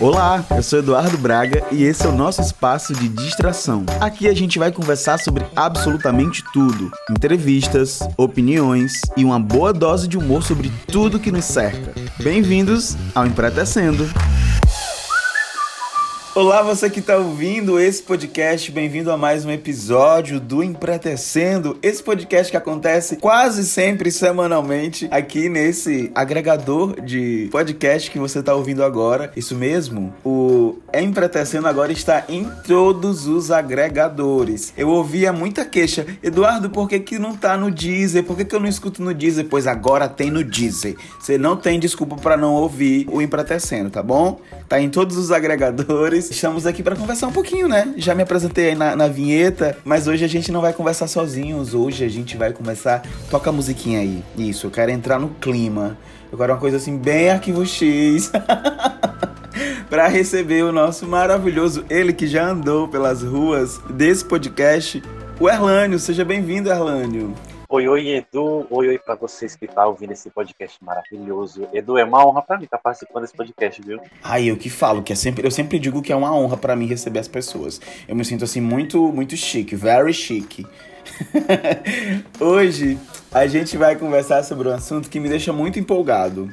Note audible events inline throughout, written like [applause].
Olá, eu sou Eduardo Braga e esse é o nosso espaço de distração. Aqui a gente vai conversar sobre absolutamente tudo: entrevistas, opiniões e uma boa dose de humor sobre tudo que nos cerca. Bem-vindos ao Empretecendo. Olá, você que está ouvindo esse podcast, bem-vindo a mais um episódio do Empretecendo. Esse podcast que acontece quase sempre semanalmente aqui nesse agregador de podcast que você está ouvindo agora. Isso mesmo, o Empretecendo agora está em todos os agregadores. Eu ouvia muita queixa, Eduardo, por que, que não tá no Deezer? Por que, que eu não escuto no Deezer? Pois agora tem no Deezer. Você não tem desculpa para não ouvir o Empretecendo, tá bom? Tá em todos os agregadores estamos aqui para conversar um pouquinho, né? Já me apresentei aí na, na, vinheta, mas hoje a gente não vai conversar sozinhos. Hoje a gente vai começar. Toca a musiquinha aí. Isso, eu quero entrar no clima. Eu quero uma coisa assim, bem arquivo X. [laughs] para receber o nosso maravilhoso, ele que já andou pelas ruas desse podcast, o Erlânio. Seja bem-vindo, Erlânio. Oi, oi, Edu. Oi, oi para vocês que estão tá ouvindo esse podcast maravilhoso. Edu, é uma honra para mim estar tá participando desse podcast, viu? Ai, eu que falo, que é sempre, eu sempre digo que é uma honra para mim receber as pessoas. Eu me sinto assim muito, muito chique, very chique. [laughs] Hoje a gente vai conversar sobre um assunto que me deixa muito empolgado.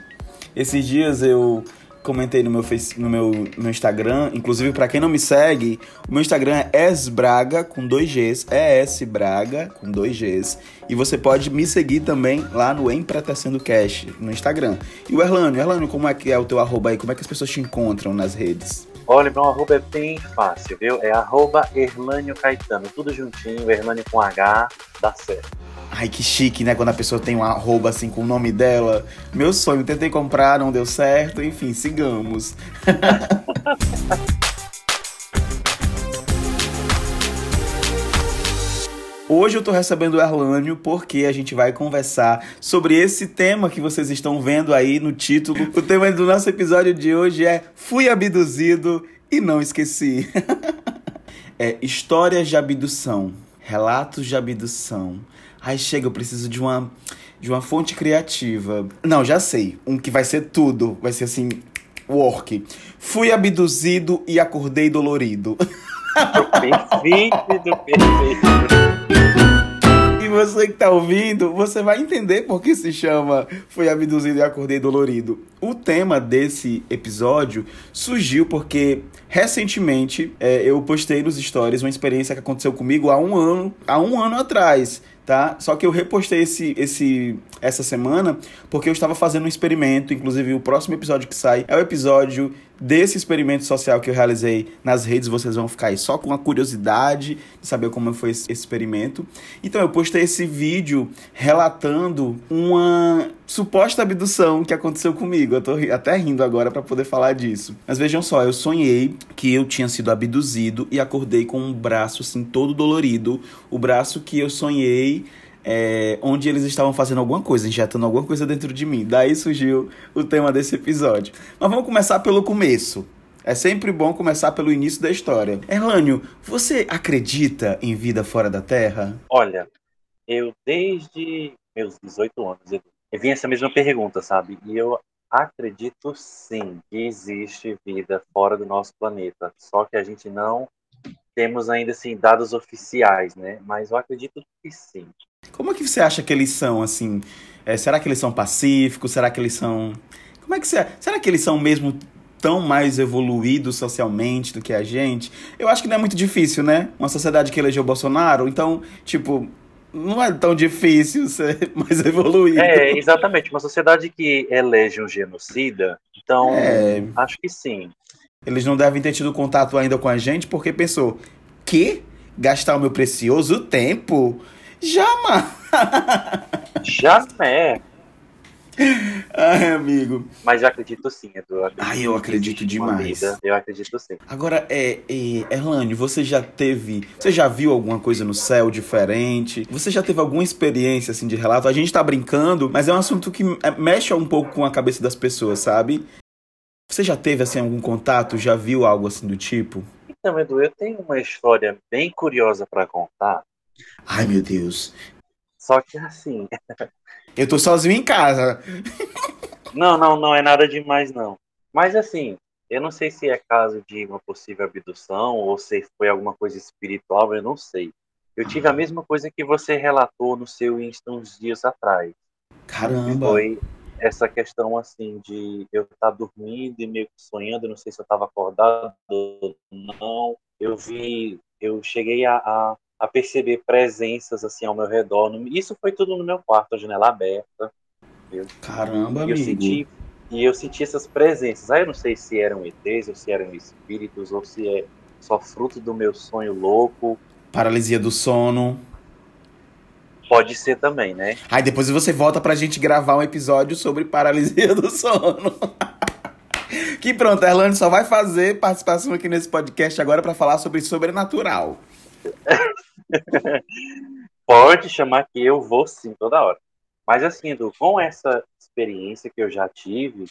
Esses dias eu comentei no meu, face, no meu, meu Instagram. Inclusive, para quem não me segue, o meu Instagram é esbraga com dois Gs, ES Braga com dois Gs. E você pode me seguir também lá no Empretecendo Cash no Instagram. E o Erlânio, Erlânio, como é que é o teu arroba aí? Como é que as pessoas te encontram nas redes? Olha, meu arroba é bem fácil, viu? É arroba Erlânio Caetano, tudo juntinho, Erlânio com H, dá certo. Ai, que chique, né? Quando a pessoa tem um arroba assim com o nome dela. Meu sonho, tentei comprar, não deu certo. Enfim, sigamos. [laughs] Hoje eu tô recebendo o Erlânio porque a gente vai conversar sobre esse tema que vocês estão vendo aí no título. O tema do nosso episódio de hoje é Fui abduzido e não esqueci. [laughs] é histórias de abdução, relatos de abdução Ai, chega, eu preciso de uma de uma fonte criativa. Não, já sei. Um que vai ser tudo. Vai ser assim, work. Fui abduzido e acordei dolorido. Perfeito, perfeito. Você que tá ouvindo, você vai entender por que se chama Fui abduzido e acordei dolorido. O tema desse episódio surgiu porque recentemente é, eu postei nos stories uma experiência que aconteceu comigo há um ano, há um ano atrás tá? Só que eu repostei esse, esse, essa semana porque eu estava fazendo um experimento, inclusive o próximo episódio que sai é o episódio desse experimento social que eu realizei nas redes, vocês vão ficar aí só com a curiosidade de saber como foi esse experimento. Então eu postei esse vídeo relatando uma suposta abdução que aconteceu comigo. Eu tô até rindo agora para poder falar disso. Mas vejam só, eu sonhei que eu tinha sido abduzido e acordei com um braço assim todo dolorido, o braço que eu sonhei é, onde eles estavam fazendo alguma coisa, injetando alguma coisa dentro de mim. Daí surgiu o tema desse episódio. Mas vamos começar pelo começo. É sempre bom começar pelo início da história. Erlânio, você acredita em vida fora da Terra? Olha, eu desde meus 18 anos eu vi essa mesma pergunta, sabe? E eu acredito sim que existe vida fora do nosso planeta, só que a gente não temos ainda assim dados oficiais, né? Mas eu acredito que sim. Como é que você acha que eles são, assim? É, será que eles são pacíficos? Será que eles são. Como é que você. Será que eles são mesmo tão mais evoluídos socialmente do que a gente? Eu acho que não é muito difícil, né? Uma sociedade que elegeu Bolsonaro, então, tipo, não é tão difícil [laughs] ser mais evoluído. É, exatamente. Uma sociedade que elege um genocida, então, é... acho que sim. Eles não devem ter tido contato ainda com a gente porque pensou, que? Gastar o meu precioso tempo Jamais! Jamais! Ai, amigo. Mas eu acredito sim, Edu. Eu Ai, eu acredito demais. Vida, eu acredito sim. Agora, é, é, Erlane, você já teve. Você já viu alguma coisa no céu diferente? Você já teve alguma experiência assim de relato? A gente tá brincando, mas é um assunto que é, mexe um pouco com a cabeça das pessoas, sabe? Você já teve assim algum contato? Já viu algo assim do tipo? Então, Edu, eu tenho uma história bem curiosa para contar Ai, meu Deus. Só que assim. [laughs] Eu tô sozinho em casa. Não, não, não é nada demais, não. Mas assim, eu não sei se é caso de uma possível abdução ou se foi alguma coisa espiritual, eu não sei. Eu tive a mesma coisa que você relatou no seu Insta uns dias atrás. Caramba! Foi essa questão assim de eu estar dormindo e meio que sonhando, não sei se eu estava acordado ou não. Eu vi, eu cheguei a, a, a, perceber presenças assim ao meu redor. Isso foi tudo no meu quarto, a janela aberta. Eu, Caramba, e eu amigo. senti e eu senti essas presenças. Aí eu não sei se eram ETs ou se eram espíritos ou se é só fruto do meu sonho louco. Paralisia do sono. Pode ser também, né? Aí depois você volta pra gente gravar um episódio sobre paralisia do sono. [laughs] que pronto, a Erlane só vai fazer participação aqui nesse podcast agora para falar sobre sobrenatural. [laughs] Pode chamar que eu vou sim, toda hora. Mas assim, Edu, com essa experiência que eu já tive,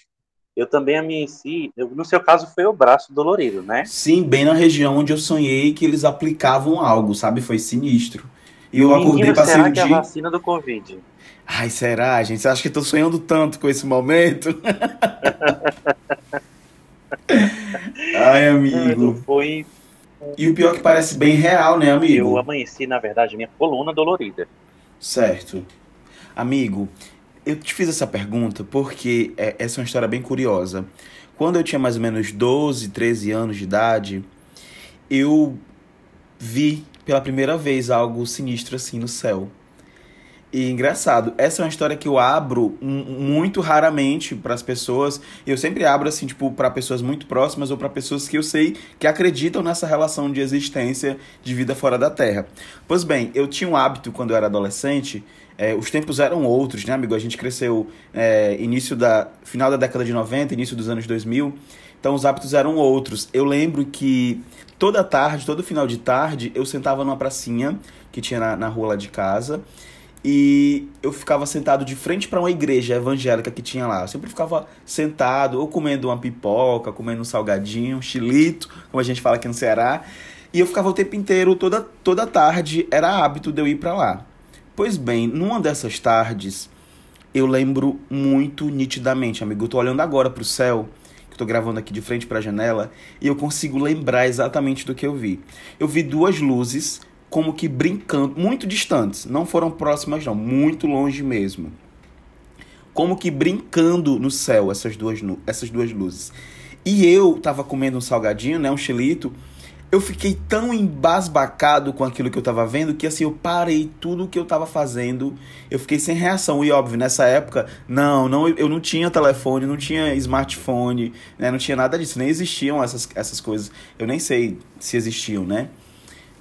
eu também amanheci, no seu caso foi o braço dolorido, né? Sim, bem na região onde eu sonhei que eles aplicavam algo, sabe? Foi sinistro. E eu Menino, acordei pra será que é a vacina do Covid? Ai, será, gente? Você acha que eu tô sonhando tanto com esse momento? [laughs] Ai, amigo. Foi. E o pior é que parece bem real, né, amigo? Eu amanheci, na verdade, minha coluna dolorida. Certo. Amigo, eu te fiz essa pergunta porque é, essa é uma história bem curiosa. Quando eu tinha mais ou menos 12, 13 anos de idade, eu vi pela primeira vez algo sinistro assim no céu. E engraçado, essa é uma história que eu abro muito raramente para as pessoas. Eu sempre abro assim, tipo, para pessoas muito próximas ou para pessoas que eu sei que acreditam nessa relação de existência de vida fora da Terra. Pois bem, eu tinha um hábito quando eu era adolescente. É, os tempos eram outros, né, amigo? A gente cresceu é, início da final da década de 90, início dos anos 2000. Então os hábitos eram outros. Eu lembro que toda tarde, todo final de tarde, eu sentava numa pracinha que tinha na, na rua lá de casa e eu ficava sentado de frente para uma igreja evangélica que tinha lá. Eu sempre ficava sentado, ou comendo uma pipoca, comendo um salgadinho, um chilito, como a gente fala aqui no Ceará. E eu ficava o tempo inteiro, toda, toda tarde, era hábito de eu ir para lá. Pois bem, numa dessas tardes, eu lembro muito nitidamente, amigo. Eu tô olhando agora pro céu, que tô gravando aqui de frente para a janela, e eu consigo lembrar exatamente do que eu vi. Eu vi duas luzes como que brincando, muito distantes, não foram próximas não, muito longe mesmo. Como que brincando no céu essas duas, essas duas luzes. E eu tava comendo um salgadinho, né, um chilito, eu fiquei tão embasbacado com aquilo que eu tava vendo que assim eu parei tudo que eu tava fazendo. Eu fiquei sem reação. E óbvio, nessa época, não, não eu não tinha telefone, não tinha smartphone, né? Não tinha nada disso, nem existiam essas, essas coisas. Eu nem sei se existiam, né?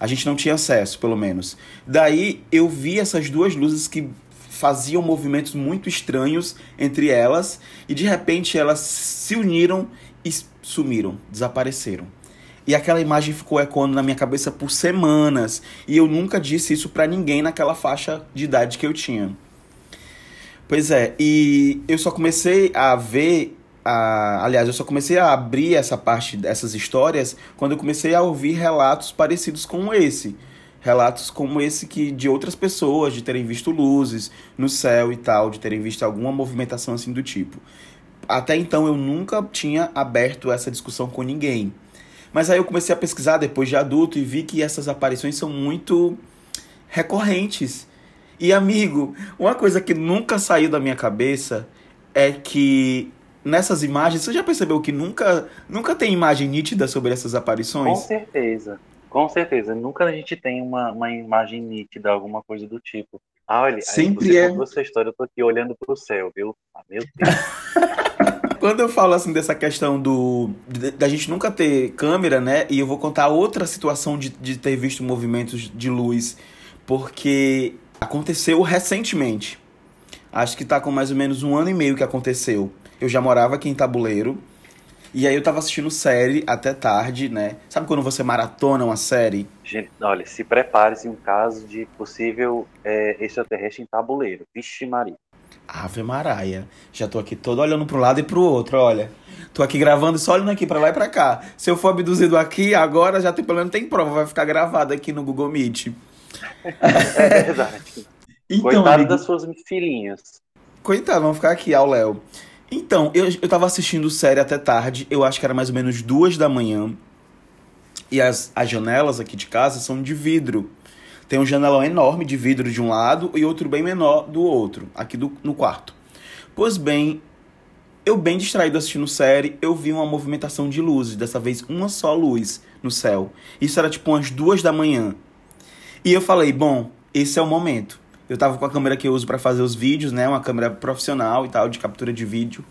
A gente não tinha acesso, pelo menos. Daí eu vi essas duas luzes que faziam movimentos muito estranhos entre elas e de repente elas se uniram e sumiram, desapareceram. E aquela imagem ficou ecoando na minha cabeça por semanas. E eu nunca disse isso para ninguém naquela faixa de idade que eu tinha. Pois é, e eu só comecei a ver a, aliás, eu só comecei a abrir essa parte dessas histórias quando eu comecei a ouvir relatos parecidos com esse. Relatos como esse que de outras pessoas, de terem visto luzes no céu e tal, de terem visto alguma movimentação assim do tipo. Até então eu nunca tinha aberto essa discussão com ninguém. Mas aí eu comecei a pesquisar depois de adulto e vi que essas aparições são muito recorrentes. E amigo, uma coisa que nunca saiu da minha cabeça é que nessas imagens, você já percebeu que nunca, nunca tem imagem nítida sobre essas aparições? Com certeza. Com certeza. Nunca a gente tem uma, uma imagem nítida, alguma coisa do tipo. Ah, olha, Sempre você é. contou essa história, eu tô aqui olhando pro céu, viu? Ah, meu Deus. [laughs] [laughs] Quando eu falo assim dessa questão do da gente nunca ter câmera, né? E eu vou contar outra situação de, de ter visto movimentos de luz, porque aconteceu recentemente. Acho que tá com mais ou menos um ano e meio que aconteceu. Eu já morava aqui em Tabuleiro. E aí eu tava assistindo série até tarde, né? Sabe quando você maratona uma série? Gente, olha, se prepare-se um caso de possível é, extraterrestre em tabuleiro. Vixe Maria. Ave Maraia. Já tô aqui todo olhando pro lado e pro outro, olha. Tô aqui gravando só olhando aqui pra lá e pra cá. Se eu for abduzido aqui, agora já tem, pelo menos tem prova, vai ficar gravado aqui no Google Meet. [laughs] É verdade. então, Coitado amigo, das suas filhinhas. Coitado, vamos ficar aqui ao Léo. Então, eu, eu tava assistindo série até tarde, eu acho que era mais ou menos duas da manhã. E as, as janelas aqui de casa são de vidro. Tem um janelão enorme de vidro de um lado e outro bem menor do outro, aqui do, no quarto. Pois bem, eu bem distraído assistindo série, eu vi uma movimentação de luzes, dessa vez uma só luz no céu. Isso era tipo umas duas da manhã. E eu falei, bom, esse é o momento. Eu tava com a câmera que eu uso para fazer os vídeos, né? Uma câmera profissional e tal, de captura de vídeo.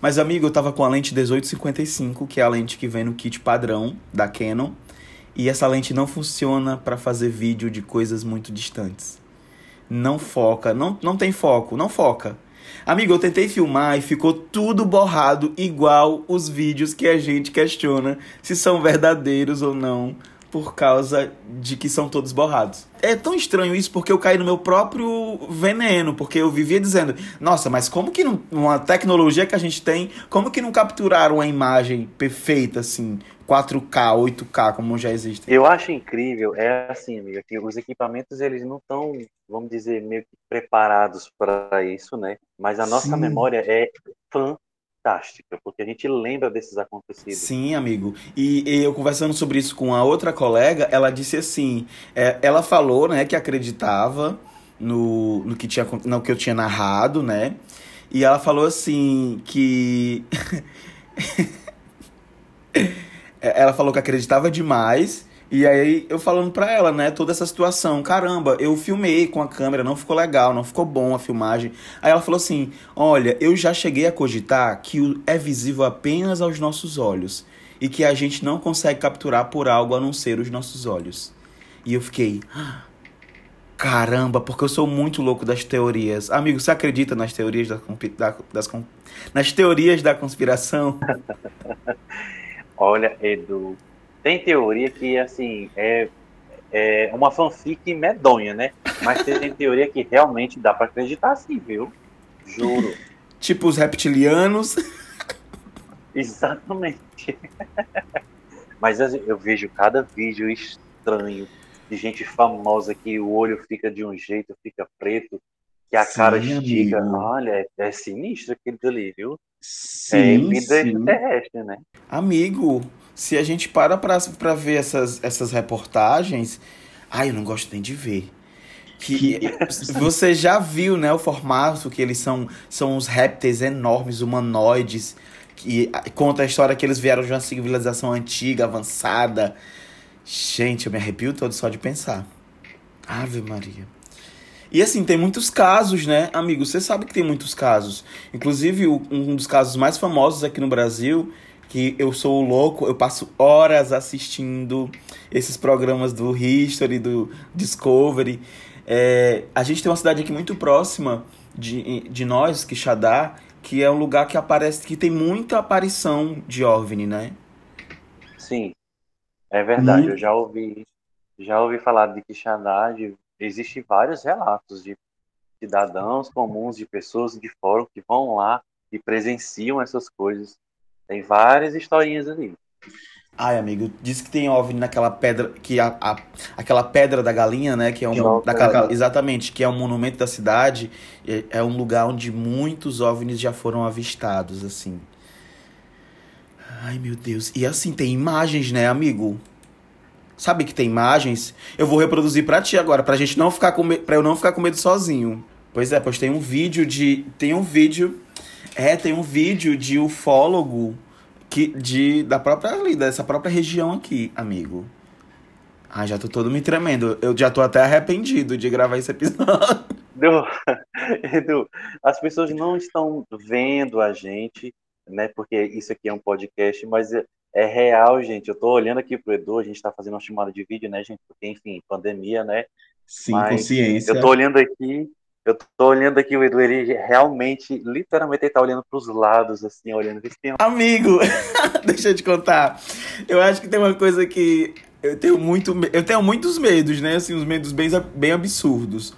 Mas, amigo, eu tava com a lente 1855, que é a lente que vem no kit padrão da Canon. E essa lente não funciona para fazer vídeo de coisas muito distantes. Não foca, não, não tem foco, não foca. Amigo, eu tentei filmar e ficou tudo borrado, igual os vídeos que a gente questiona se são verdadeiros ou não, por causa de que são todos borrados. É tão estranho isso porque eu caí no meu próprio veneno, porque eu vivia dizendo: nossa, mas como que não, uma tecnologia que a gente tem, como que não capturaram uma imagem perfeita assim? 4K, 8K, como já existe. Eu acho incrível, é assim, amiga, que os equipamentos eles não estão, vamos dizer, meio que preparados para isso, né? Mas a nossa Sim. memória é fantástica, porque a gente lembra desses acontecidos. Sim, amigo. E, e, eu conversando sobre isso com a outra colega, ela disse assim, é, ela falou, né, que acreditava no, no que tinha no que eu tinha narrado, né? E ela falou assim que [laughs] ela falou que acreditava demais. E aí eu falando pra ela, né, toda essa situação, caramba, eu filmei com a câmera, não ficou legal, não ficou bom a filmagem. Aí ela falou assim: "Olha, eu já cheguei a cogitar que é visível apenas aos nossos olhos e que a gente não consegue capturar por algo a não ser os nossos olhos". E eu fiquei, caramba, porque eu sou muito louco das teorias. Amigo, você acredita nas teorias da, da das nas teorias da conspiração? [laughs] Olha, Edu, tem teoria que, assim, é, é uma fanfic medonha, né? Mas tem teoria que realmente dá para acreditar sim, viu? Juro. [laughs] Tipo os reptilianos. Exatamente. [laughs] Mas eu vejo cada vídeo estranho de gente famosa que o olho fica de um jeito, fica preto, que a sim, cara estica. Amigo. Olha, é, é sinistro aquilo ali, viu? Sim, é vida sim. terrestre, né? Amigo, se a gente para pra, pra ver essas, essas reportagens. Ai, eu não gosto nem de ver. Que, que... [laughs] você já viu, né, o formato que eles são, são os répteis enormes, humanoides, que conta a história que eles vieram de uma civilização antiga, avançada. Gente, eu me arrepio todo só de pensar. Ave Maria. E assim, tem muitos casos, né, amigo? Você sabe que tem muitos casos. Inclusive, um dos casos mais famosos aqui no Brasil, que eu sou louco, eu passo horas assistindo esses programas do History, do Discovery. É, a gente tem uma cidade aqui muito próxima de, de nós, Quixadá, que é um lugar que aparece, que tem muita aparição de OVNI, né? Sim, é verdade. Eu já ouvi, já ouvi falar de Quixadá, de existem vários relatos de cidadãos comuns, de pessoas de fora que vão lá e presenciam essas coisas. Tem várias historinhas ali. Ai, amigo, diz que tem OVNI naquela pedra, que a, a aquela pedra da galinha, né, que é um daquela, exatamente, que é um monumento da cidade, é, é um lugar onde muitos OVNIs já foram avistados, assim. Ai, meu Deus. E assim tem imagens, né, amigo? Sabe que tem imagens? Eu vou reproduzir para ti agora, pra gente não ficar com para eu não ficar com medo sozinho. Pois é, pois tem um vídeo de tem um vídeo é, tem um vídeo de ufólogo que de da própria ali, dessa própria região aqui, amigo. Ah, já tô todo me tremendo. Eu já tô até arrependido de gravar esse episódio. Edu, [laughs] Edu, as pessoas não estão vendo a gente, né? Porque isso aqui é um podcast, mas é real, gente. Eu tô olhando aqui pro Edu, a gente tá fazendo uma chamada de vídeo, né, gente? Porque, enfim, pandemia, né? Sim, Mas consciência. Eu tô olhando aqui, eu tô olhando aqui o Edu, ele realmente, literalmente, ele tá olhando pros lados, assim, olhando. Amigo, [laughs] deixa eu te contar. Eu acho que tem uma coisa que eu tenho muito, eu tenho muitos medos, né? Assim, uns medos bem, bem absurdos.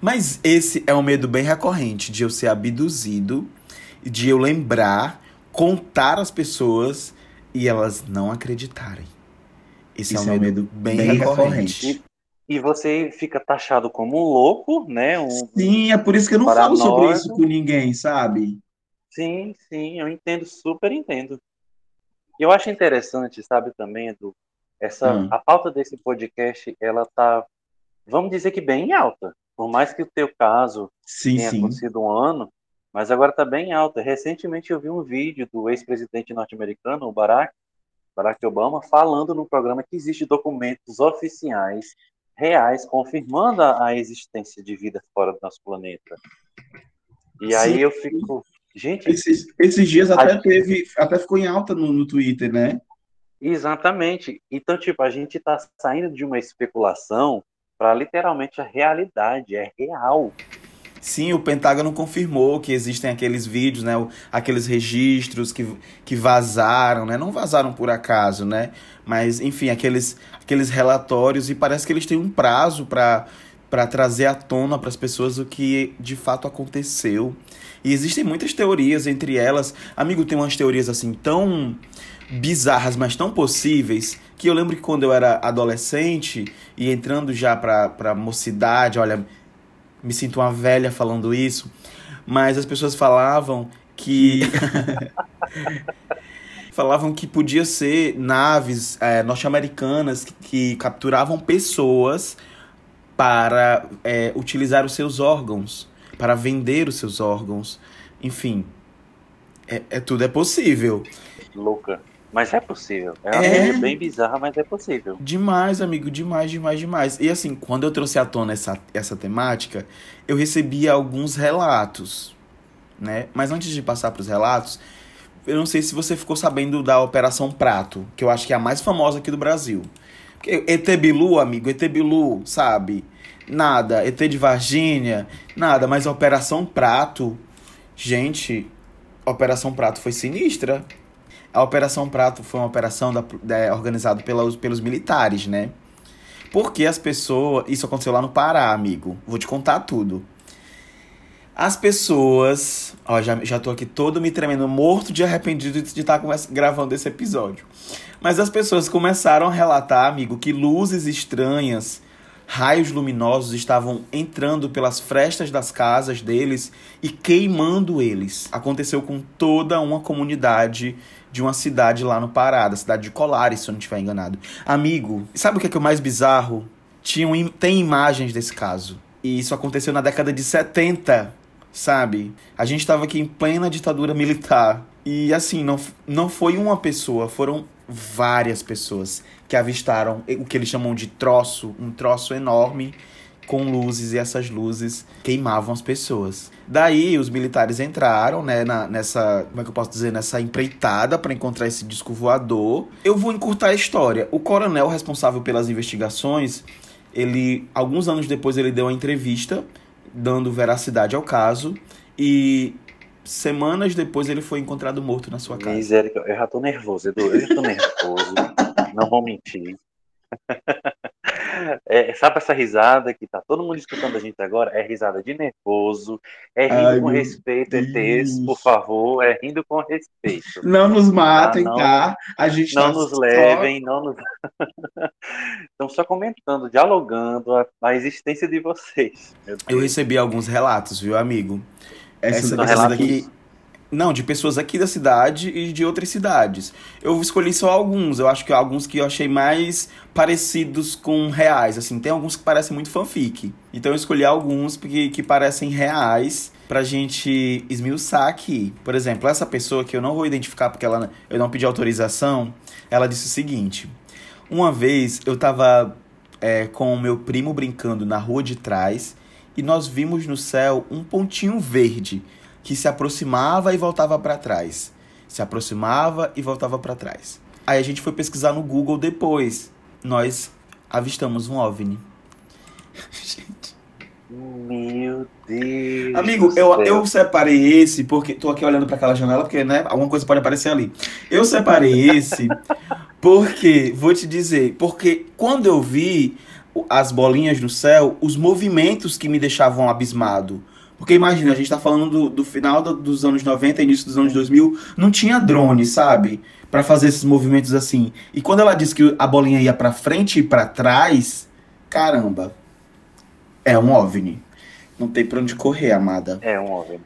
Mas esse é um medo bem recorrente de eu ser abduzido, de eu lembrar, contar às pessoas e elas não acreditarem. Esse é um é medo bem, bem recorrente. recorrente. E, você fica taxado como um louco, né? Um, Sim, é por isso que eu não falo sobre isso com ninguém, sabe? Sim, sim, eu entendo, super entendo. E eu acho interessante, sabe, também, Edu, essa, hum. a pauta desse podcast, ela tá, vamos dizer que bem alta. Por mais que o teu caso sim, tenha sim. acontecido um ano, mas agora está bem alta. Recentemente eu vi um vídeo do ex-presidente norte-americano, o Barack, Barack Obama, falando no programa que existem documentos oficiais, reais, confirmando a, existência de vida fora do nosso planeta. E Sim. aí eu fico, gente. Esses, esses dias até a... teve, até ficou em alta no, no Twitter, né? Exatamente. Então, tipo, a gente está saindo de uma especulação para literalmente a realidade, é real. Sim, o Pentágono confirmou que existem aqueles vídeos, né, aqueles registros que, que vazaram, né, não vazaram por acaso, né, mas enfim, aqueles, aqueles relatórios e parece que eles têm um prazo para para trazer à tona para as pessoas o que de fato aconteceu. E existem muitas teorias, entre elas, amigo, tem umas teorias assim tão bizarras, mas tão possíveis, que eu lembro que quando eu era adolescente e entrando já para para mocidade, olha, me sinto uma velha falando isso, mas as pessoas falavam que. [laughs] falavam que podia ser naves é, norte-americanas que, que, capturavam pessoas para é, utilizar os seus órgãos, para vender os seus órgãos. Enfim, é, é tudo é possível. Louca. Mas é possível. É uma é... bem bizarra, mas é possível. Demais, amigo, demais, demais, demais. E assim, quando eu trouxe à tona essa, essa temática, eu recebi alguns relatos, né? Mas antes de passar para os relatos, eu não sei se você ficou sabendo da Operação Prato, que eu acho que é a mais famosa aqui do Brasil. Porque Etebilu, amigo, Etebilu, sabe? Nada. ET de Varginha, nada. Mas a Operação Prato, gente, Operação Prato foi sinistra. A Operação Prato foi uma operação da, da, organizada pelos, pelos militares, né? Porque as pessoas. Isso aconteceu lá no Pará, amigo. Vou te contar tudo. As pessoas. Ó, já, já tô aqui todo me tremendo, morto de arrependido de estar gravando esse episódio. Mas as pessoas começaram a relatar, amigo, que luzes estranhas, raios luminosos estavam entrando pelas frestas das casas deles e queimando eles. Aconteceu com toda uma comunidade de uma cidade lá no Pará, da cidade de Colares, se eu não estiver enganado. Amigo, sabe o que é, que é o mais bizarro? Tinham, tem imagens desse caso. E isso aconteceu na década de 70, sabe? A gente estava aqui em plena ditadura militar. E assim, não, não foi uma pessoa, foram várias pessoas que avistaram o que eles chamam de troço, um troço enorme com luzes e essas luzes queimavam as pessoas. Daí os militares entraram, né, na, nessa, como é que eu posso dizer, nessa empreitada para encontrar esse disco voador. Eu vou encurtar a história. O coronel responsável pelas investigações, ele alguns anos depois ele deu uma entrevista dando veracidade ao caso e semanas depois ele foi encontrado morto na sua casa. Misericórdia, eu já tô nervoso, Edu, eu já tô nervoso. não vou mentir. [laughs] É, sabe essa risada que tá todo mundo escutando a gente agora? É risada de nervoso, é rindo Ai, com respeito, Deus. ETs, por favor, é rindo com respeito. Não nos matem, tá? Não, tá? A gente não tá nos só... levem, não nos. [laughs] Estão só comentando, dialogando a, a existência de vocês. Eu recebi alguns relatos, viu, amigo? Essa, essa daqui não, de pessoas aqui da cidade e de outras cidades. Eu escolhi só alguns. Eu acho que alguns que eu achei mais parecidos com reais. Assim, tem alguns que parecem muito fanfic. Então eu escolhi alguns que, que parecem reais pra gente esmiuçar aqui. Por exemplo, essa pessoa que eu não vou identificar porque ela, eu não pedi autorização, ela disse o seguinte. Uma vez eu tava é, com o meu primo brincando na rua de trás e nós vimos no céu um pontinho verde que se aproximava e voltava para trás. Se aproximava e voltava para trás. Aí a gente foi pesquisar no Google depois. Nós avistamos um OVNI. gente. Meu Deus. Amigo, eu, eu separei esse porque tô aqui olhando para aquela janela porque, né, alguma coisa pode aparecer ali. Eu separei esse porque vou te dizer, porque quando eu vi as bolinhas no céu, os movimentos que me deixavam abismado. Porque imagina, a gente tá falando do, do final do, dos anos 90, início dos anos 2000, não tinha drone, sabe? para fazer esses movimentos assim. E quando ela disse que a bolinha ia para frente e para trás, caramba. É um OVNI. Não tem pra onde correr, amada. É um OVNI.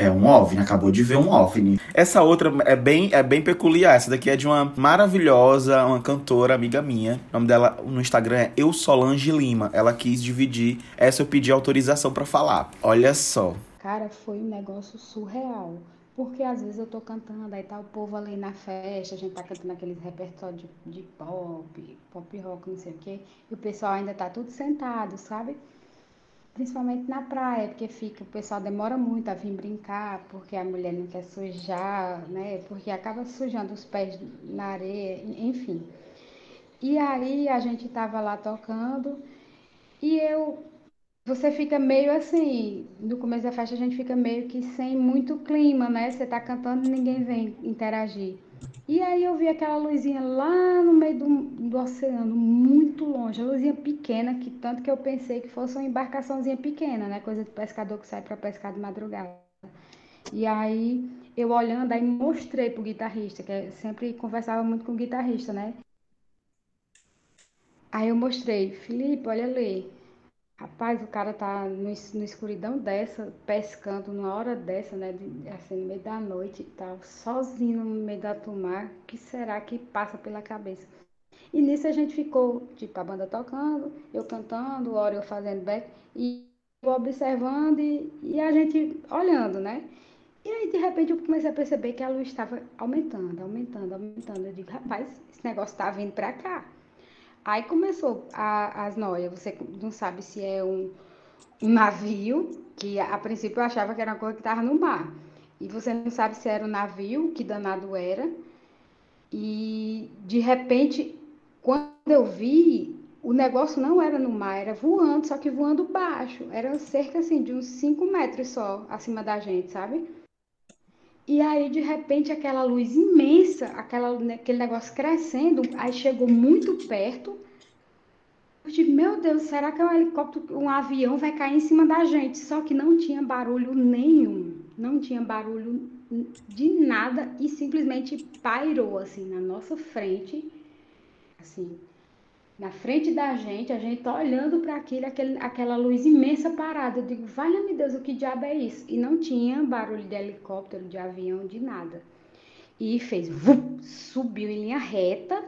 É um OVNI, acabou de ver um OVNI. Essa outra é bem, é bem peculiar. Essa daqui é de uma maravilhosa, uma cantora amiga minha. O nome dela no Instagram é Eu Solange Lima. Ela quis dividir. Essa eu pedi autorização para falar. Olha só. Cara, foi um negócio surreal. Porque às vezes eu tô cantando, aí tá o povo ali na festa, a gente tá cantando aqueles repertórios de, de pop, pop rock, não sei o quê, e o pessoal ainda tá tudo sentado, sabe? Principalmente na praia, porque fica, o pessoal demora muito a vir brincar, porque a mulher não quer sujar, né? Porque acaba sujando os pés na areia, enfim. E aí a gente tava lá tocando e eu você fica meio assim, no começo da festa a gente fica meio que sem muito clima, né? Você tá cantando e ninguém vem interagir. E aí eu vi aquela luzinha lá no meio do, do oceano, muito longe, a luzinha pequena, que tanto que eu pensei que fosse uma embarcaçãozinha pequena, né? Coisa de pescador que sai para pescar de madrugada. E aí eu olhando, aí mostrei pro guitarrista, que eu sempre conversava muito com o guitarrista, né? Aí eu mostrei, Felipe, olha ali. Rapaz, o cara tá no, no escuridão dessa, pescando numa hora dessa, né? Assim, no meio da noite e tal, sozinho no meio da tomar. O que será que passa pela cabeça? E nisso a gente ficou, tipo, a banda tocando, eu cantando, hora eu fazendo back, e observando e, e a gente olhando, né? E aí, de repente, eu comecei a perceber que a luz estava aumentando, aumentando, aumentando. Eu digo, rapaz, esse negócio tá vindo pra cá. Aí começou a, as noias. Você não sabe se é um, um navio, que a, princípio eu achava que era uma coisa que estava no mar. E você não sabe se era um navio, que danado era. E de repente, quando eu vi, o negócio não era no mar, era voando, só que voando baixo. Era cerca assim, de uns 5 metros só acima da gente, sabe? E aí, de repente, aquela luz imensa, aquela, aquele negócio crescendo, aí chegou muito perto. Eu digo, meu Deus, será que é um helicóptero, um avião vai cair em cima da gente? Só que não tinha barulho nenhum, não tinha barulho de nada e simplesmente pairou assim na nossa frente, assim, na frente da gente, a gente tá olhando para aquilo, aquele, aquela luz imensa parada. Eu digo, valha-me Deus, o que diabo é isso? E não tinha barulho de helicóptero, de avião, de nada. E fez, subiu em linha reta.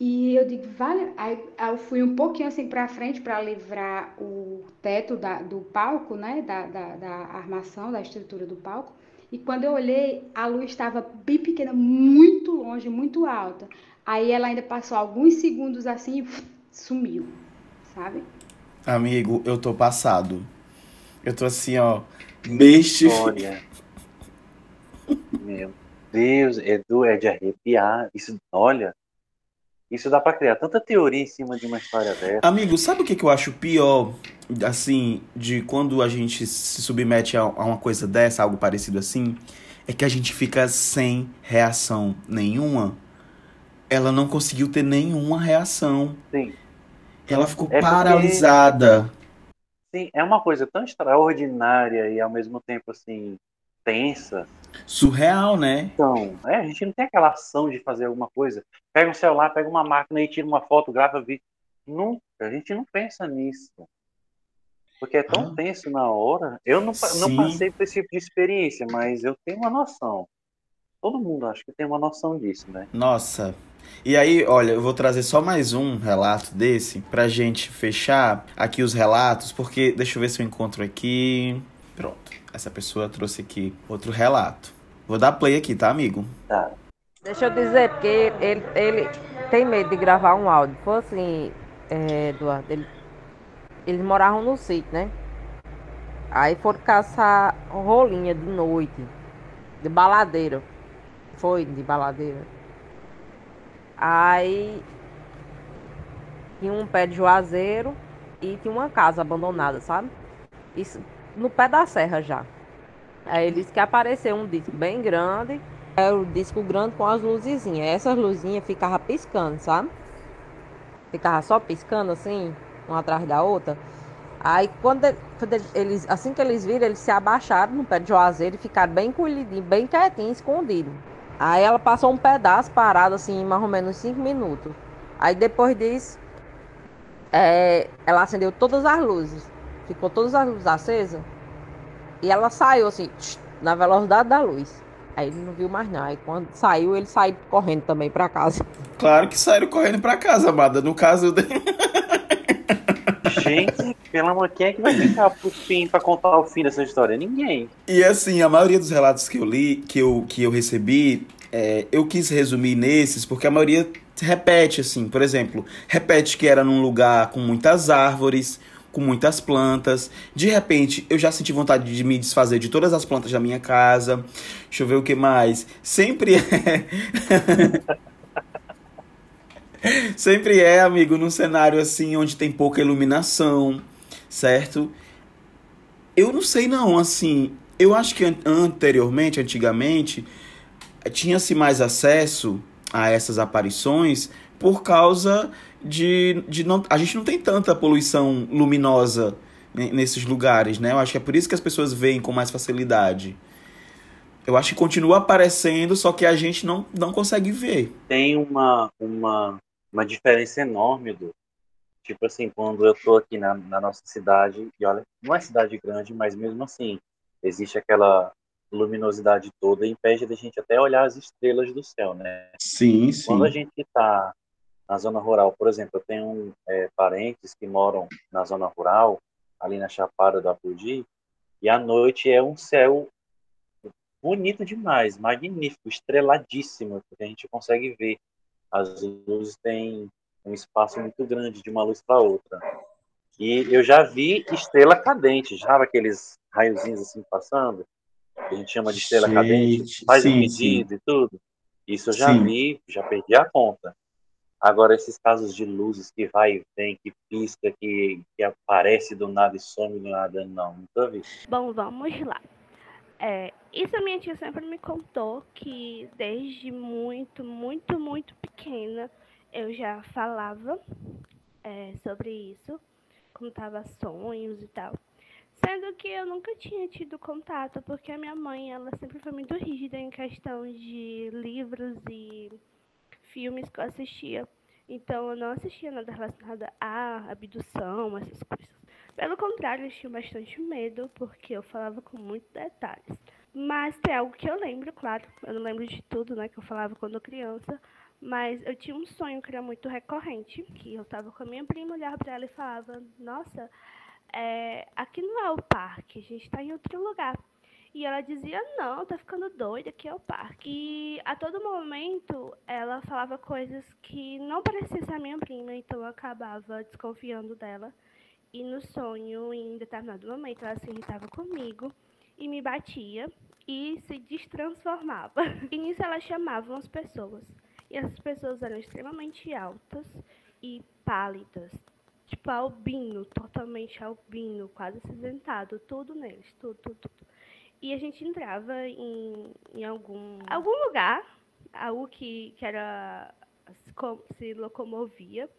E eu digo, vale. Aí eu fui um pouquinho assim para frente para livrar o teto da, do palco, né? Da, da, da armação, da estrutura do palco. E quando eu olhei, a luz estava bem pequena, muito longe, muito alta. Aí ela ainda passou alguns segundos assim e sumiu, sabe? Amigo, eu tô passado. Eu tô assim, ó. Olha. Meu Deus, Edu, é de arrepiar. Isso, olha, isso dá para criar tanta teoria em cima de uma história dessa. Amigo, sabe o que, que eu acho pior, assim, de quando a gente se submete a, a uma coisa dessa, algo parecido assim? É que a gente fica sem reação nenhuma ela não conseguiu ter nenhuma reação. Sim. Ela ficou é paralisada. Sim, é uma coisa tão extraordinária e ao mesmo tempo assim tensa. Surreal, né? Então, é, a gente não tem aquela ação de fazer alguma coisa. Pega um celular, pega uma máquina e tira uma foto, grava vídeo. Nunca, a gente não pensa nisso. Porque é tão ah. tenso na hora. Eu não, não passei por esse tipo de experiência, mas eu tenho uma noção. Todo mundo acho que tem uma noção disso, né? Nossa, e aí, olha, eu vou trazer só mais um relato desse pra gente fechar aqui os relatos, porque deixa eu ver se eu encontro aqui. Pronto, essa pessoa trouxe aqui outro relato. Vou dar play aqui, tá, amigo? Tá. Deixa eu dizer, porque ele, ele tem medo de gravar um áudio. Foi assim, é, Eduardo, ele, eles moravam no sítio, né? Aí foram caçar rolinha de noite, de baladeira. Foi de baladeira. Aí tinha um pé de juazeiro e tinha uma casa abandonada, sabe? Isso no pé da serra já. Aí ele disse que apareceu um disco bem grande. É o disco grande com as luzinhas. Essas luzinhas ficavam piscando, sabe? Ficava só piscando assim, uma atrás da outra. Aí quando, eles, assim que eles viram, eles se abaixaram no pé de juazeiro e ficaram bem colhidinhos, bem quietinhos, escondidos. Aí ela passou um pedaço parado, assim, mais ou menos 5 minutos. Aí depois disso, é, ela acendeu todas as luzes. Ficou todas as luzes acesas. E ela saiu assim, na velocidade da luz. Aí ele não viu mais nada. E quando saiu, ele saiu correndo também para casa. Claro que saíram correndo para casa, amada. No caso dele. [laughs] Gente, pelo amor, quem é que vai ficar pro fim pra contar o fim dessa história? Ninguém. E assim, a maioria dos relatos que eu li, que eu, que eu recebi, é, eu quis resumir nesses, porque a maioria repete, assim. Por exemplo, repete que era num lugar com muitas árvores, com muitas plantas. De repente, eu já senti vontade de me desfazer de todas as plantas da minha casa. Deixa eu ver o que mais. Sempre é. [laughs] Sempre é, amigo, num cenário assim onde tem pouca iluminação, certo? Eu não sei não, assim, eu acho que anteriormente, antigamente, tinha-se mais acesso a essas aparições por causa de, de não, a gente não tem tanta poluição luminosa nesses lugares, né? Eu acho que é por isso que as pessoas veem com mais facilidade. Eu acho que continua aparecendo, só que a gente não, não consegue ver. Tem uma, uma, uma diferença enorme do. Tipo assim, quando eu tô aqui na, na nossa cidade, e olha, não é cidade grande, mas mesmo assim, existe aquela luminosidade toda e impede da gente até olhar as estrelas do céu, né? Sim, sim. Quando a gente está na zona rural, por exemplo, eu tenho é, parentes que moram na zona rural, ali na Chapada do Apudi, e à noite é um céu bonito demais, magnífico, estreladíssimo, porque a gente consegue ver as luzes têm um espaço muito grande de uma luz para outra. E eu já vi estrela cadente, já aqueles raiozinhos assim passando, que a gente chama de estrela gente, cadente, faz sim, pedido sim. e tudo. Isso eu já sim. vi, já perdi a conta. Agora, esses casos de luzes que vai e vem, que pisca, que, que aparece do nada e some do nada, não, nunca vi. Bom, vamos lá. É, isso a minha tia sempre me contou que desde muito, muito, muito pequena eu já falava é, sobre isso, contava sonhos e tal. Sendo que eu nunca tinha tido contato, porque a minha mãe ela sempre foi muito rígida em questão de livros e filmes que eu assistia. Então eu não assistia nada relacionado a abdução, essas coisas. Pelo contrário, eu tinha bastante medo, porque eu falava com muitos detalhes. Mas tem algo que eu lembro, claro. Eu não lembro de tudo, né, que eu falava quando criança. Mas eu tinha um sonho que era muito recorrente, que eu estava com a minha prima, olhava para ela e falava, nossa, é, aqui não é o parque, a gente está em outro lugar. E ela dizia, não, tá ficando doida, aqui é o parque. E a todo momento ela falava coisas que não pareciam ser a minha prima, então eu acabava desconfiando dela. E no sonho, em determinado momento, ela se irritava comigo e me batia e se destransformava. [laughs] E nisso ela chamava as pessoas. E essas pessoas eram extremamente altas e pálidas. Tipo albino, totalmente albino, quase acinzentado, tudo neles, tudo, tudo, tudo. E a gente entrava em, em algum, algum lugar, algo que, que era se locomovia.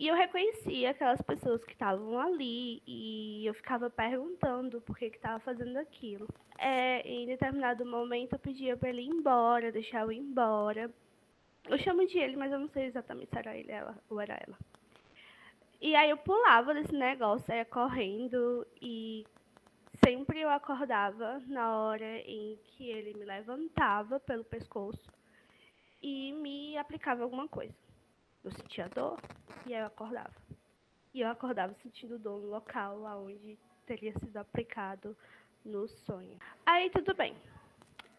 E eu reconhecia aquelas pessoas que estavam ali e eu ficava perguntando por que estava fazendo aquilo. É, em determinado momento eu pedia para ele ir embora, deixar eu ir embora. Eu chamo de ele, mas eu não sei exatamente se era ele ela, ou era ela. E aí eu pulava desse negócio, ia correndo e Sempre eu acordava na hora em que ele me levantava pelo pescoço e me aplicava alguma coisa. Eu sentia dor e eu acordava. E eu acordava sentindo dor no local onde teria sido aplicado no sonho. Aí tudo bem.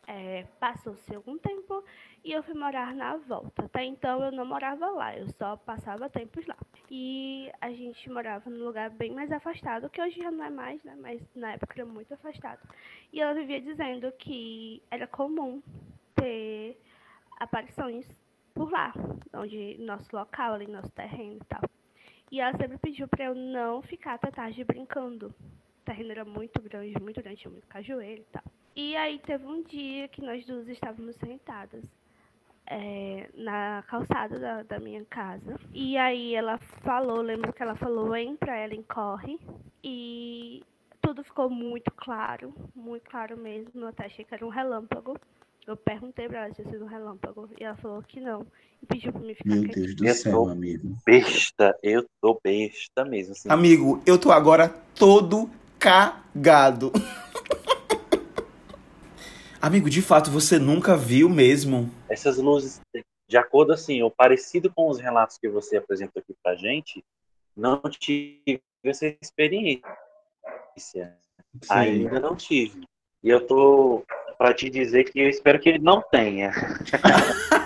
É, Passou-se algum tempo e eu fui morar na volta. Até então eu não morava lá, eu só passava tempos lá. E a gente morava num lugar bem mais afastado, que hoje já não é mais, né? Mas na época era muito afastado. E ela vivia dizendo que era comum ter aparições por lá, onde nosso local, ali nosso terreno e tal. E ela sempre pediu para eu não ficar até tarde brincando. O terreno era muito grande, muito grande, tinha muito cajueiro e tal. E aí teve um dia que nós duas estávamos sentadas é, na calçada da, da, minha casa. E aí ela falou, lembro que ela falou, entra ela em corre. E tudo ficou muito claro, muito claro mesmo. Eu até achei que era um relâmpago. Eu perguntei pra ela se tinha sido um relâmpago. E ela falou que não. E pediu pra mim ficar Meu Deus do eu céu, amigo. Besta, eu tô besta mesmo. Assim. Amigo, eu tô agora todo cagado. [laughs] Amigo, de fato, você nunca viu mesmo? Essas luzes, de acordo assim, ou parecido com os relatos que você apresentou aqui pra gente, não tive essa experiência. Sim. Ainda não tive. E eu tô para te dizer que eu espero que ele não tenha. [laughs]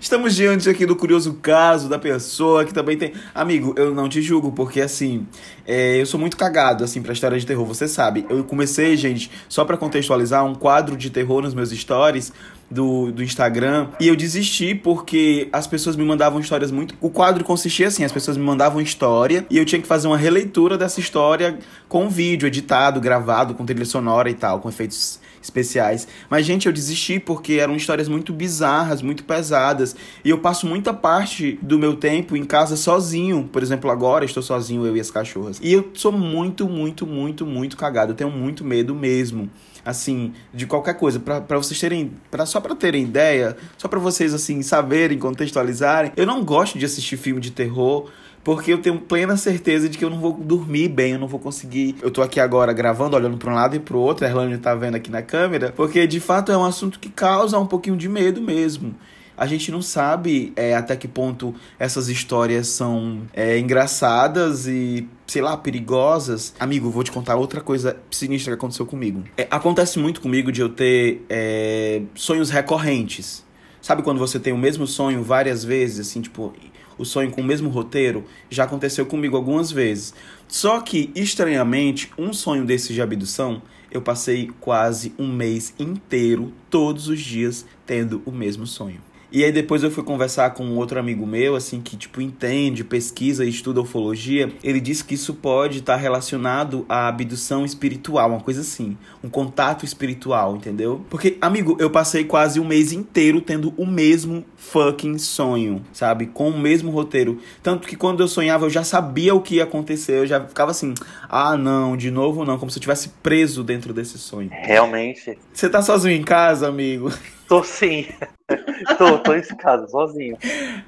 Estamos diante aqui do curioso caso da pessoa que também tem. Amigo, eu não te julgo, porque assim, é, eu sou muito cagado, assim, pra história de terror, você sabe. Eu comecei, gente, só para contextualizar, um quadro de terror nos meus stories do, do Instagram. E eu desisti porque as pessoas me mandavam histórias muito. O quadro consistia assim: as pessoas me mandavam história e eu tinha que fazer uma releitura dessa história com vídeo editado, gravado, com trilha sonora e tal, com efeitos especiais. Mas, gente, eu desisti porque eram histórias muito bizarras, muito pesadas. E eu passo muita parte do meu tempo em casa sozinho. Por exemplo, agora estou sozinho, eu e as cachorras. E eu sou muito, muito, muito, muito cagado. Eu tenho muito medo mesmo. Assim, de qualquer coisa. para vocês terem. Pra, só para terem ideia, só para vocês, assim, saberem, contextualizarem. Eu não gosto de assistir filme de terror porque eu tenho plena certeza de que eu não vou dormir bem, eu não vou conseguir. Eu tô aqui agora gravando, olhando para um lado e pro outro, a Erlane tá vendo aqui na câmera, porque de fato é um assunto que causa um pouquinho de medo mesmo a gente não sabe é, até que ponto essas histórias são é, engraçadas e, sei lá, perigosas. Amigo, vou te contar outra coisa sinistra que aconteceu comigo. É, acontece muito comigo de eu ter é, sonhos recorrentes. Sabe quando você tem o mesmo sonho várias vezes, assim, tipo, o sonho com o mesmo roteiro, já aconteceu comigo algumas vezes. Só que, estranhamente, um sonho desse de abdução, eu passei quase um mês inteiro, todos os dias, tendo o mesmo sonho. E aí depois eu fui conversar com um outro amigo meu, assim, que tipo entende, pesquisa e estuda ufologia. Ele disse que isso pode estar relacionado à abdução espiritual, uma coisa assim, um contato espiritual, entendeu? Porque, amigo, eu passei quase um mês inteiro tendo o mesmo fucking sonho, sabe? Com o mesmo roteiro. Tanto que quando eu sonhava eu já sabia o que ia acontecer, eu já ficava assim, ah, não, de novo não, como se eu tivesse preso dentro desse sonho. Realmente. Você tá sozinho em casa, amigo? [laughs] Tô sim. [laughs] tô, tô em casa, sozinho.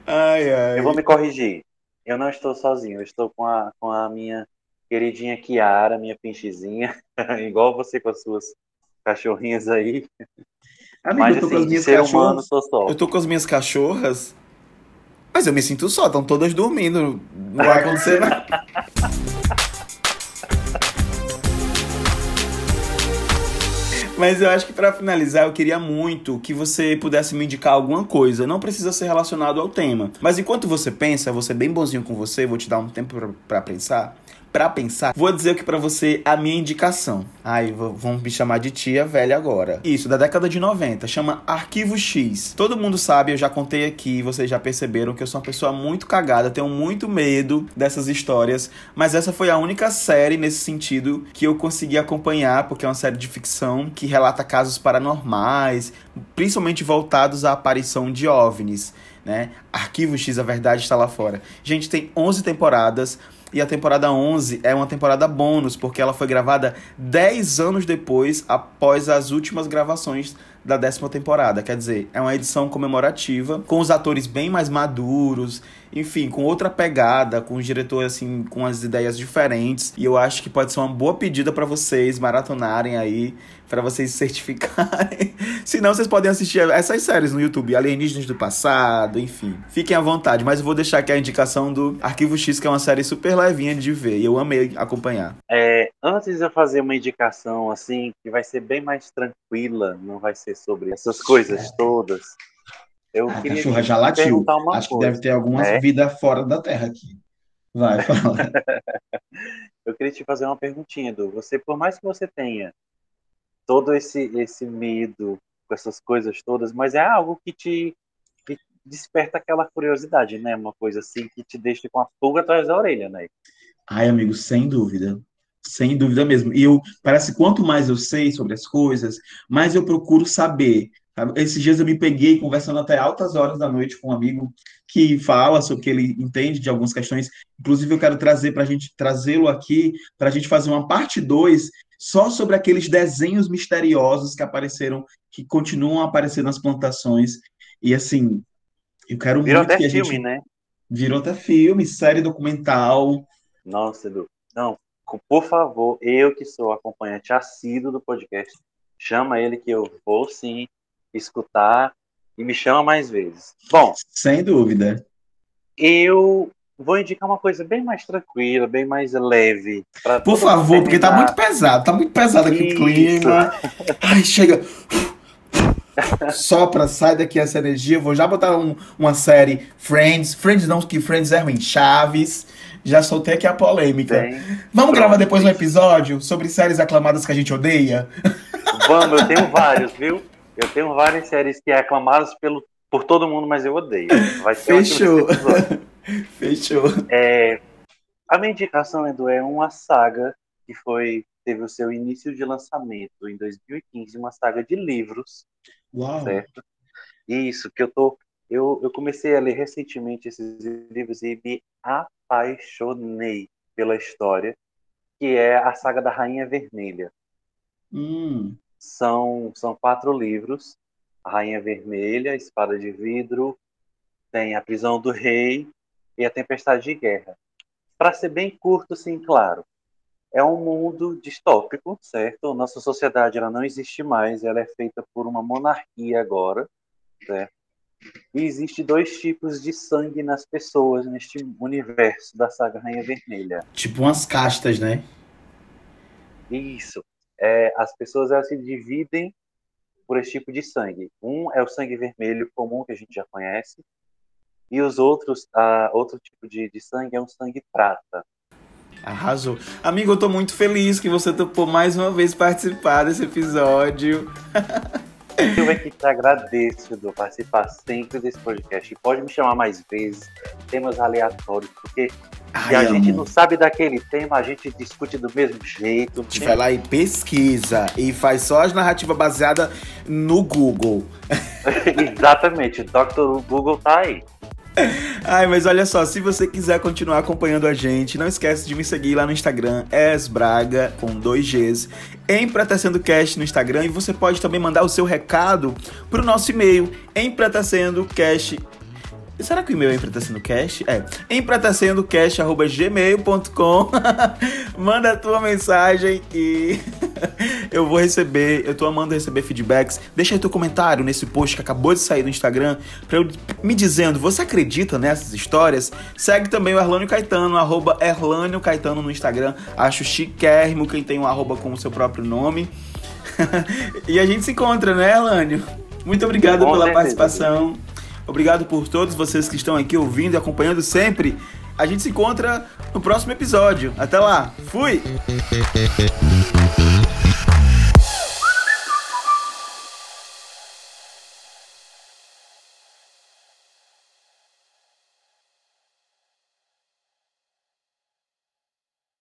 Ai, ai. Eu vou me corrigir. Eu não estou sozinho, eu estou com a, com a minha queridinha Kiara, minha pinchezinha, [laughs] igual você com as suas cachorrinhas aí. Amigo, mas, eu tô assim, com as minhas ser cachorras. humano. Eu tô com as minhas cachorras, mas eu me sinto só, estão todas dormindo. Não vai acontecer nada. [laughs] Mas eu acho que para finalizar, eu queria muito que você pudesse me indicar alguma coisa. Não precisa ser relacionado ao tema. Mas enquanto você pensa, vou ser bem bonzinho com você, vou te dar um tempo para pensar para pensar, vou dizer aqui para você a minha indicação. Ai, vão me chamar de tia velha agora. Isso, da década de 90, chama Arquivo X. Todo mundo sabe, eu já contei aqui, vocês já perceberam que eu sou uma pessoa muito cagada, tenho muito medo dessas histórias, mas essa foi a única série nesse sentido que eu consegui acompanhar, porque é uma série de ficção que relata casos paranormais, principalmente voltados à aparição de OVNIs. Né? Arquivo X, a verdade está lá fora. Gente, tem 11 temporadas. E a temporada 11 é uma temporada bônus, porque ela foi gravada 10 anos depois, após as últimas gravações da décima temporada. Quer dizer, é uma edição comemorativa, com os atores bem mais maduros, enfim, com outra pegada, com os diretores assim, com as ideias diferentes. E eu acho que pode ser uma boa pedida para vocês maratonarem aí para vocês certificarem. [laughs] Se não, vocês podem assistir essas séries no YouTube, Alienígenas do Passado, enfim. Fiquem à vontade, mas eu vou deixar aqui a indicação do Arquivo X, que é uma série super levinha de ver, e eu amei acompanhar. É, antes de eu fazer uma indicação, assim, que vai ser bem mais tranquila, não vai ser sobre essas coisas todas. Eu a cachorra já latiu. Acho coisa. que deve ter alguma é? vida fora da Terra aqui. Vai, fala. [laughs] eu queria te fazer uma perguntinha, Du. Você, por mais que você tenha todo esse, esse medo com essas coisas todas, mas é algo que te, que desperta aquela curiosidade, né? Uma coisa assim que te deixa com a pulga atrás da orelha, né? Ai, amigo, sem dúvida. Sem dúvida mesmo. E eu parece quanto mais eu sei sobre as coisas, mais eu procuro saber. Esses dias eu me peguei conversando até altas horas da noite com um amigo que fala sobre que ele entende de algumas questões. Inclusive, eu quero trazer para a gente trazê-lo aqui para a gente fazer uma parte 2 só sobre aqueles desenhos misteriosos que apareceram, que continuam a aparecer nas plantações. E assim, eu quero Virou muito até que filme, gente... né? Virou até filme, série documental. Nossa, Edu. Não, por favor, eu que sou acompanhante assíduo do podcast, chama ele que eu vou sim escutar e me chama mais vezes. Bom, sem dúvida. Eu vou indicar uma coisa bem mais tranquila, bem mais leve. Por favor, porque tá muito pesado, tá muito pesado aqui Isso. o clima. Ai, chega. Sopra, sai daqui essa energia. Vou já botar um, uma série Friends. Friends não, que Friends é ruim. Chaves. Já soltei aqui a polêmica. Bem, Vamos gravar depois um episódio sobre séries aclamadas que a gente odeia? Vamos, eu tenho vários, viu? Eu tenho várias séries que é aclamadas pelo, por todo mundo, mas eu odeio. Vai ser Fechou. [laughs] Fechou. É, a minha indicação, Edu, é uma saga que foi teve o seu início de lançamento em 2015, uma saga de livros. Uau. Certo? Isso, que eu tô. Eu, eu comecei a ler recentemente esses livros e me apaixonei pela história, que é a saga da Rainha Vermelha. Hum. São, são quatro livros: A Rainha Vermelha, Espada de Vidro, tem A Prisão do Rei e A Tempestade de Guerra. Para ser bem curto, sim, claro é um mundo distópico, certo? Nossa sociedade ela não existe mais, ela é feita por uma monarquia agora, certo? E existe dois tipos de sangue nas pessoas neste universo da saga Rainha Vermelha. Tipo umas castas, né? Isso. É, as pessoas elas se dividem por esse tipo de sangue. Um é o sangue vermelho comum que a gente já conhece, e os outros, a, outro tipo de, de sangue é um sangue prata, Arrasou. Amigo, eu tô muito feliz que você topou mais uma vez participar desse episódio. [laughs] Eu é que te agradeço, Edu, participar sempre desse podcast. E pode me chamar mais vezes, temas aleatórios, porque Ai, se a gente não sabe daquele tema, a gente discute do mesmo jeito. A gente vai lá e pesquisa e faz só as narrativas baseadas no Google. [laughs] Exatamente, o Dr. Google tá aí. [laughs] Ai, mas olha só, se você quiser continuar acompanhando a gente, não esquece de me seguir lá no Instagram, esbraga, com dois Gs, em Cast no Instagram, e você pode também mandar o seu recado pro nosso e-mail, em Cast Será que o e-mail é empretacendocast? É, empretacendocast.gmail.com [laughs] Manda a tua mensagem e [laughs] eu vou receber, eu tô amando receber feedbacks. Deixa aí teu comentário nesse post que acabou de sair no Instagram, pra eu, me dizendo, você acredita nessas histórias? Segue também o Erlânio Caetano, arroba Erlânio Caetano no Instagram. Acho chiquérrimo quem tem um arroba com o seu próprio nome. [laughs] e a gente se encontra, né, Erlânio? Muito obrigado pela participação. Obrigado por todos vocês que estão aqui ouvindo e acompanhando sempre. A gente se encontra no próximo episódio. Até lá. Fui!